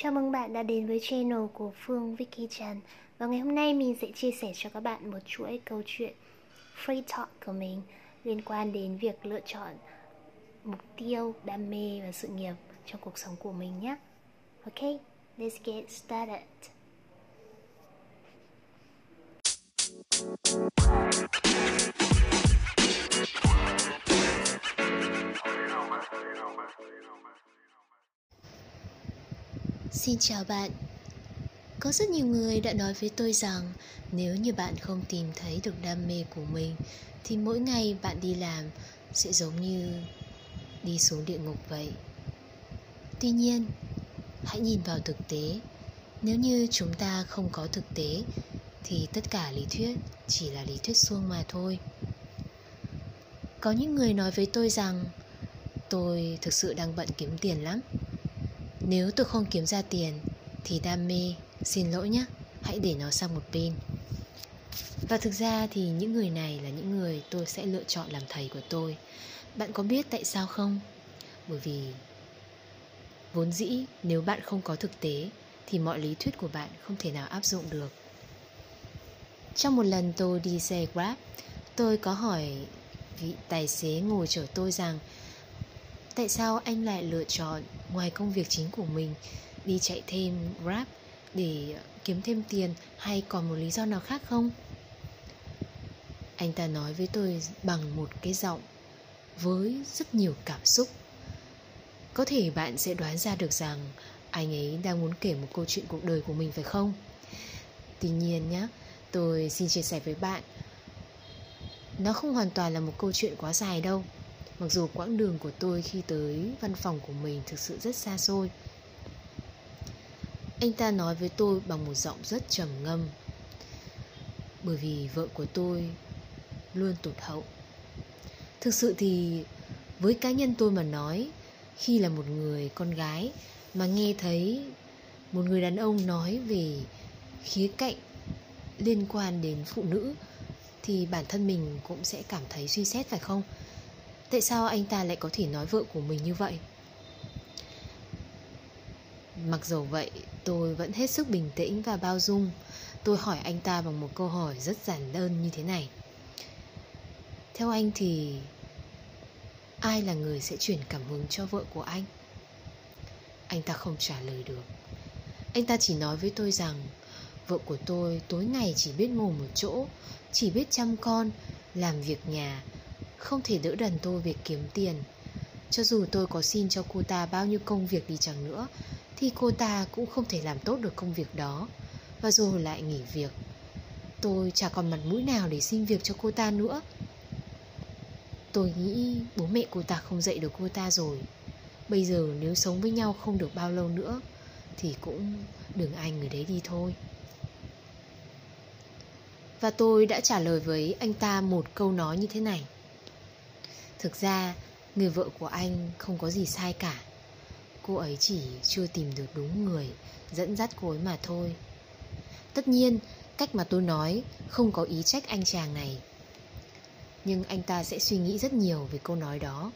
Chào mừng bạn đã đến với channel của Phương Vicky Trần. Và ngày hôm nay mình sẽ chia sẻ cho các bạn một chuỗi câu chuyện free talk của mình Liên quan đến việc lựa chọn mục tiêu, đam mê và sự nghiệp trong cuộc sống của mình nhé. Ok, let's get started. Xin chào bạn. Có rất nhiều người đã nói với tôi rằng Nếu như bạn không tìm thấy được đam mê của mình, Thì mỗi ngày bạn đi làm Sẽ giống như đi xuống địa ngục vậy. Tuy nhiên, Hãy nhìn vào thực tế. Nếu như chúng ta không có thực tế, Thì tất cả lý thuyết Chỉ là lý thuyết suông mà thôi. Có những người nói với tôi rằng, Tôi thực sự đang bận kiếm tiền lắm nếu tôi không kiếm ra tiền Thì đam mê, Xin lỗi nhé, Hãy để nó sang một bên. Và thực ra thì những người này là những người tôi sẽ lựa chọn làm thầy của tôi. Bạn có biết tại sao không? Bởi vì Vốn dĩ nếu bạn không có thực tế Thì mọi lý thuyết của bạn không thể nào áp dụng được. Trong một lần tôi đi xe Grab, Tôi có hỏi vị tài xế ngồi chở tôi rằng Tại sao anh lại lựa chọn ngoài công việc chính của mình đi chạy thêm Grab để ờ, kiếm thêm tiền hay còn một lý do nào khác không? Anh ta nói với tôi bằng một cái giọng với rất nhiều cảm xúc. Có thể bạn sẽ đoán ra được rằng anh ấy đang muốn kể một câu chuyện cuộc đời của mình phải không? Tuy nhiên nhé, tôi xin chia sẻ với bạn Nó không hoàn toàn là một câu chuyện quá dài đâu Mặc dù quãng đường của tôi khi tới văn phòng của mình thực sự rất xa xôi. Anh ta nói với tôi bằng một giọng rất trầm ngâm. Bởi vì vợ của tôi luôn tụt hậu. Thực sự thì, với cá nhân tôi mà nói, Khi là một người con gái mà nghe thấy một người đàn ông nói về khía cạnh liên quan đến phụ nữ, thì bản thân mình cũng sẽ cảm thấy suy xét phải không? Tại sao anh ta lại có thể nói vợ của mình như vậy? Mặc dù vậy, tôi vẫn hết sức bình tĩnh và bao dung. Tôi hỏi anh ta bằng một câu hỏi rất giản đơn như thế này. Theo anh thì, Ai là người sẽ truyền cảm hứng cho vợ của anh? Anh ta không trả lời được. Anh ta chỉ nói với tôi rằng, Vợ của tôi tối ngày chỉ biết ngồi một chỗ, Chỉ biết chăm con, Làm việc nhà không thể đỡ đần tôi việc kiếm tiền. Cho dù tôi có xin cho cô ta bao nhiêu công việc đi chẳng nữa, Thì cô ta cũng không thể làm tốt được công việc đó. Và rồi lại nghỉ việc. Tôi chả còn mặt mũi nào để xin việc cho cô ta nữa. Tôi nghĩ bố mẹ cô ta không dạy được cô ta rồi. Bây giờ nếu sống với nhau không được bao lâu nữa, Thì cũng đừng ai người đấy đi thôi. Và tôi đã trả lời với anh ta một câu nói như thế này. Thực ra, người vợ của anh không có gì sai cả. Cô ấy chỉ chưa tìm được đúng người, Dẫn dắt cô ấy mà thôi. Tất nhiên, cách mà tôi nói không có ý trách anh chàng này. Nhưng anh ta sẽ suy nghĩ rất nhiều về câu nói đó.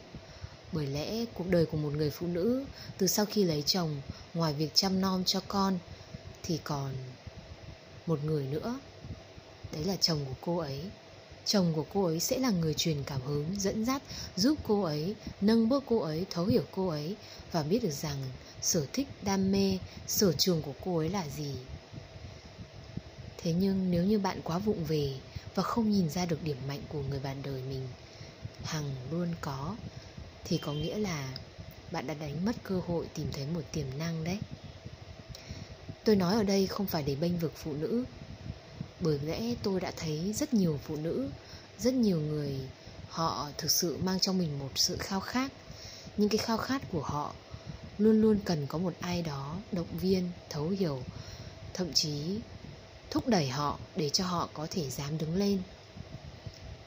Bởi lẽ cuộc đời của một người phụ nữ, Từ sau khi lấy chồng, Ngoài việc chăm nom cho con, Thì còn một người nữa. Đấy là chồng của cô ấy chồng của cô ấy sẽ là người truyền cảm hứng, dẫn dắt, giúp cô ấy, nâng bước cô ấy, thấu hiểu cô ấy và biết được rằng sở thích, đam mê, sở trường của cô ấy là gì. Thế nhưng nếu như bạn quá vụng về và không nhìn ra được điểm mạnh của người bạn đời mình, hằng luôn có, thì có nghĩa là bạn đã đánh mất cơ hội tìm thấy một tiềm năng đấy. Tôi nói ở đây không phải để bênh vực phụ nữ bởi lẽ tôi đã thấy rất nhiều phụ nữ, rất nhiều người, họ thực sự mang trong mình một sự khao khát. Nhưng cái khao khát của họ luôn luôn cần có một ai đó động viên, thấu hiểu, thậm chí thúc đẩy họ để cho họ có thể dám đứng lên.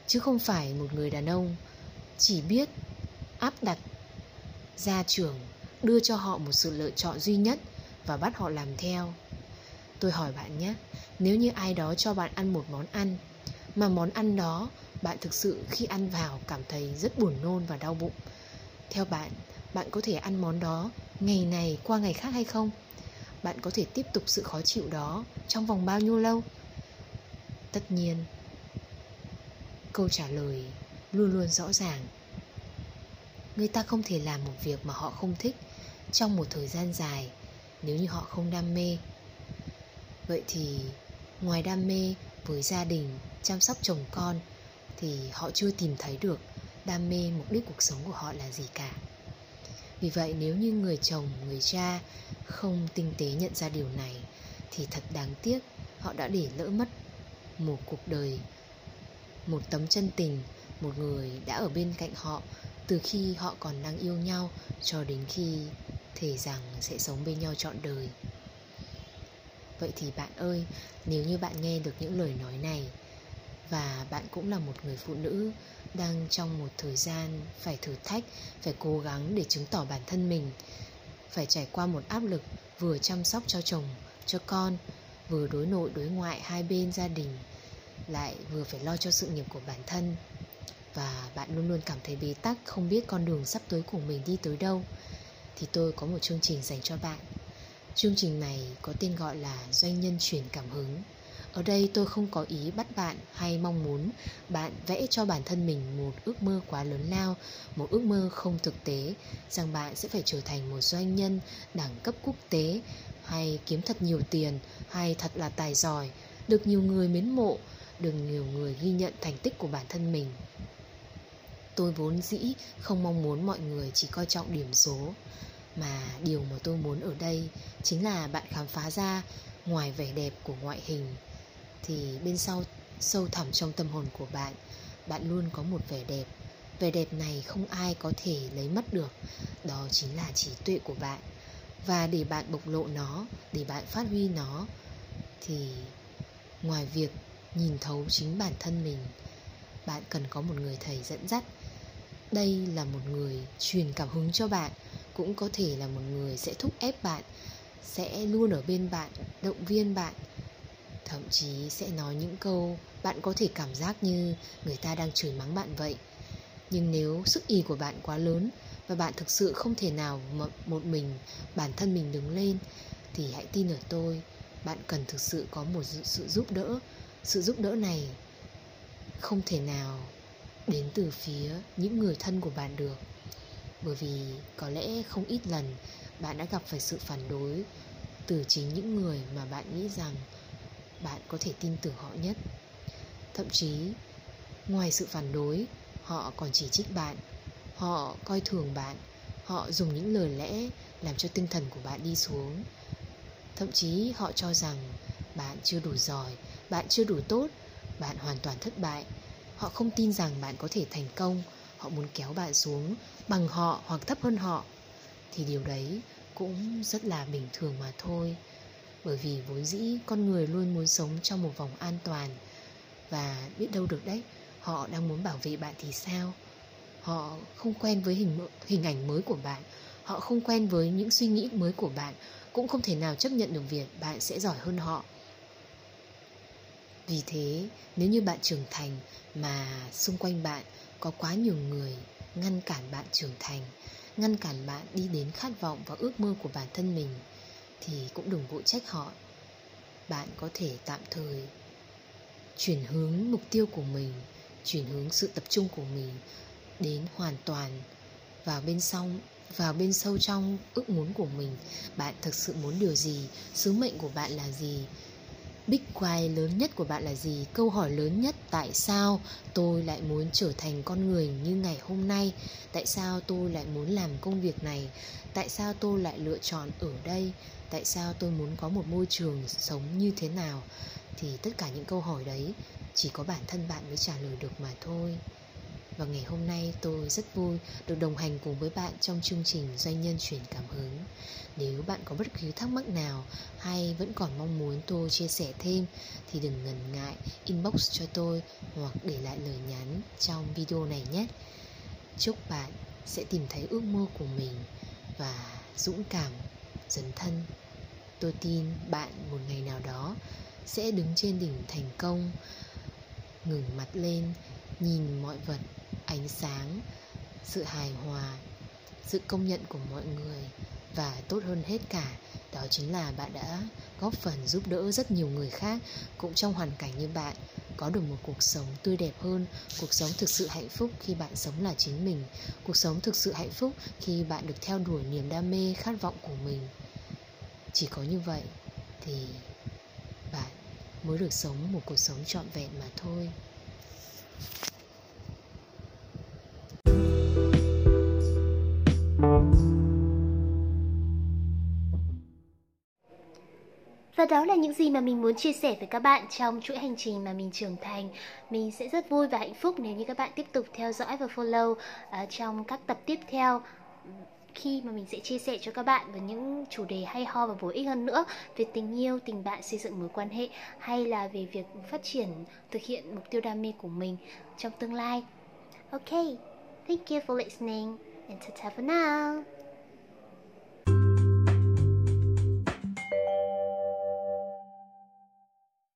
Chứ không phải một người đàn ông chỉ biết áp đặt gia trưởng, đưa cho họ một sự lựa chọn duy nhất và bắt họ làm theo tôi hỏi bạn nhé, nếu như ai đó cho bạn ăn một món ăn, mà món ăn đó bạn thực sự khi ăn vào cảm thấy rất buồn nôn và đau bụng, theo bạn bạn có thể ăn món đó ngày này qua ngày khác hay không? Bạn có thể tiếp tục sự khó chịu đó trong vòng bao nhiêu lâu? Tất nhiên, câu trả lời luôn luôn rõ ràng. Người ta không thể làm một việc mà họ không thích trong một thời gian dài nếu như họ không đam mê vậy thì ngoài đam mê với gia đình, chăm sóc chồng con thì họ chưa tìm thấy được đam mê mục đích cuộc sống của họ là gì cả. Vì vậy nếu như người chồng, người cha không tinh tế nhận ra điều này thì thật đáng tiếc họ đã để lỡ mất một cuộc đời, một tấm chân tình, một người đã ở bên cạnh họ từ khi họ còn đang yêu nhau cho đến khi thề rằng sẽ sống bên nhau trọn đời vậy thì bạn ơi, nếu như bạn nghe được những lời nói này, và bạn cũng là một người phụ nữ đang trong một thời gian phải thử thách, phải cố gắng để chứng tỏ bản thân mình, phải trải qua một áp lực vừa chăm sóc cho chồng, cho con, vừa đối nội đối ngoại hai bên gia đình, lại vừa phải lo cho sự nghiệp của bản thân. Và bạn luôn luôn cảm thấy bế tắc, không biết con đường sắp tới của mình đi tới đâu. Thì tôi có một chương trình dành cho bạn chương trình này có tên gọi là doanh nhân truyền cảm hứng. Ở đây tôi không có ý bắt bạn hay mong muốn bạn vẽ cho bản thân mình một ước mơ quá lớn lao, một ước mơ không thực tế, rằng bạn sẽ phải trở thành một doanh nhân đẳng cấp quốc tế, hay kiếm thật nhiều tiền, hay thật là tài giỏi, được nhiều người mến mộ, được nhiều người ghi nhận thành tích của bản thân mình. Tôi vốn dĩ không mong muốn mọi người chỉ coi trọng điểm số mà điều mà tôi muốn ở đây chính là bạn khám phá ra ngoài vẻ đẹp của ngoại hình. Thì bên sau, sâu thẳm trong tâm hồn của bạn bạn luôn có một vẻ đẹp. Vẻ đẹp này không ai có thể lấy mất được. Đó chính là trí tuệ của bạn. Và để bạn bộc lộ nó, để bạn phát huy nó, thì ngoài việc nhìn thấu chính bản thân mình, bạn cần có một người thầy dẫn dắt. Đây là một người truyền cảm hứng cho bạn cũng có thể là một người sẽ thúc ép bạn, sẽ luôn ở bên bạn, động viên bạn. Thậm chí sẽ nói những câu bạn có thể cảm giác như người ta đang chửi mắng bạn vậy. Nhưng nếu sức ý của bạn quá lớn và bạn thực sự không thể nào một mình, bản thân mình đứng lên, thì hãy tin ở tôi, bạn cần thực sự có một sự giúp đỡ. Sự giúp đỡ này không thể nào đến từ phía những người thân của bạn được bởi vì có lẽ không ít lần bạn đã gặp phải sự phản đối từ chính những người mà bạn nghĩ rằng bạn có thể tin tưởng họ nhất. Thậm chí, ngoài sự phản đối, họ còn chỉ trích bạn, họ coi thường bạn, họ dùng những lời lẽ làm cho tinh thần của bạn đi xuống. Thậm chí họ cho rằng bạn chưa đủ giỏi, bạn chưa đủ tốt, bạn hoàn toàn thất bại. Họ không tin rằng bạn có thể thành công họ muốn kéo bạn xuống bằng họ hoặc thấp hơn họ, thì điều đấy cũng rất là bình thường mà thôi. Bởi vì vốn dĩ con người luôn muốn sống trong một vòng an toàn. Và biết đâu được đấy, họ đang muốn bảo vệ bạn thì sao? Họ không quen với hình hình ảnh mới của bạn. Họ không quen với những suy nghĩ mới của bạn. Cũng không thể nào chấp nhận được việc bạn sẽ giỏi hơn họ. Vì thế, nếu như bạn trưởng thành mà xung quanh bạn có quá nhiều người ngăn cản bạn trưởng thành, ngăn cản bạn đi đến khát vọng và ước mơ của bản thân mình thì cũng đừng vội trách họ. Bạn có thể tạm thời chuyển hướng mục tiêu của mình, chuyển hướng sự tập trung của mình đến hoàn toàn vào bên trong vào bên sâu trong ước muốn của mình. Bạn thực sự muốn điều gì, sứ mệnh của bạn là gì? Big why lớn nhất của bạn là gì? Câu hỏi lớn nhất, tại sao tôi lại muốn trở thành con người như ngày hôm nay? Tại sao tôi lại muốn làm công việc này? Tại sao tôi lại lựa chọn ở đây? Tại sao tôi muốn có một môi trường sống như thế nào? Thì tất cả những câu hỏi đấy chỉ có bản thân bạn mới trả lời được mà thôi. Và ngày hôm nay tôi rất vui được đồng hành cùng với bạn trong chương trình Doanh nhân truyền cảm hứng. Nếu bạn có bất cứ thắc mắc nào hay vẫn còn mong muốn tôi chia sẻ thêm thì đừng ngần ngại inbox cho tôi hoặc để lại lời nhắn trong video này nhé. Chúc bạn sẽ tìm thấy ước mơ của mình và dũng cảm dấn thân. Tôi tin bạn một ngày nào đó sẽ đứng trên đỉnh thành công, ngừng mặt lên, nhìn mọi vật ánh sáng, sự hài hòa, sự công nhận của mọi người và tốt hơn hết cả, đó chính là bạn đã góp phần giúp đỡ rất nhiều người khác. Cũng trong hoàn cảnh như bạn, có được một cuộc sống tươi đẹp hơn, cuộc sống thực sự hạnh phúc khi bạn sống là chính mình, cuộc sống thực sự hạnh phúc khi bạn được theo đuổi niềm đam mê, khát vọng của mình. Chỉ có như vậy thì bạn mới được sống một cuộc sống trọn vẹn mà thôi. Và đó là những gì mà mình muốn chia sẻ với các bạn trong chuỗi hành trình mà mình trưởng thành. Mình sẽ rất vui và hạnh phúc nếu như các bạn tiếp tục theo dõi và follow uh, trong các tập tiếp theo khi mà mình sẽ chia sẻ cho các bạn về những chủ đề hay ho và bổ ích hơn nữa về tình yêu, tình bạn, xây dựng mối quan hệ hay là về việc phát triển, thực hiện mục tiêu đam mê của mình trong tương lai. Ok, thank you for listening and ta for now.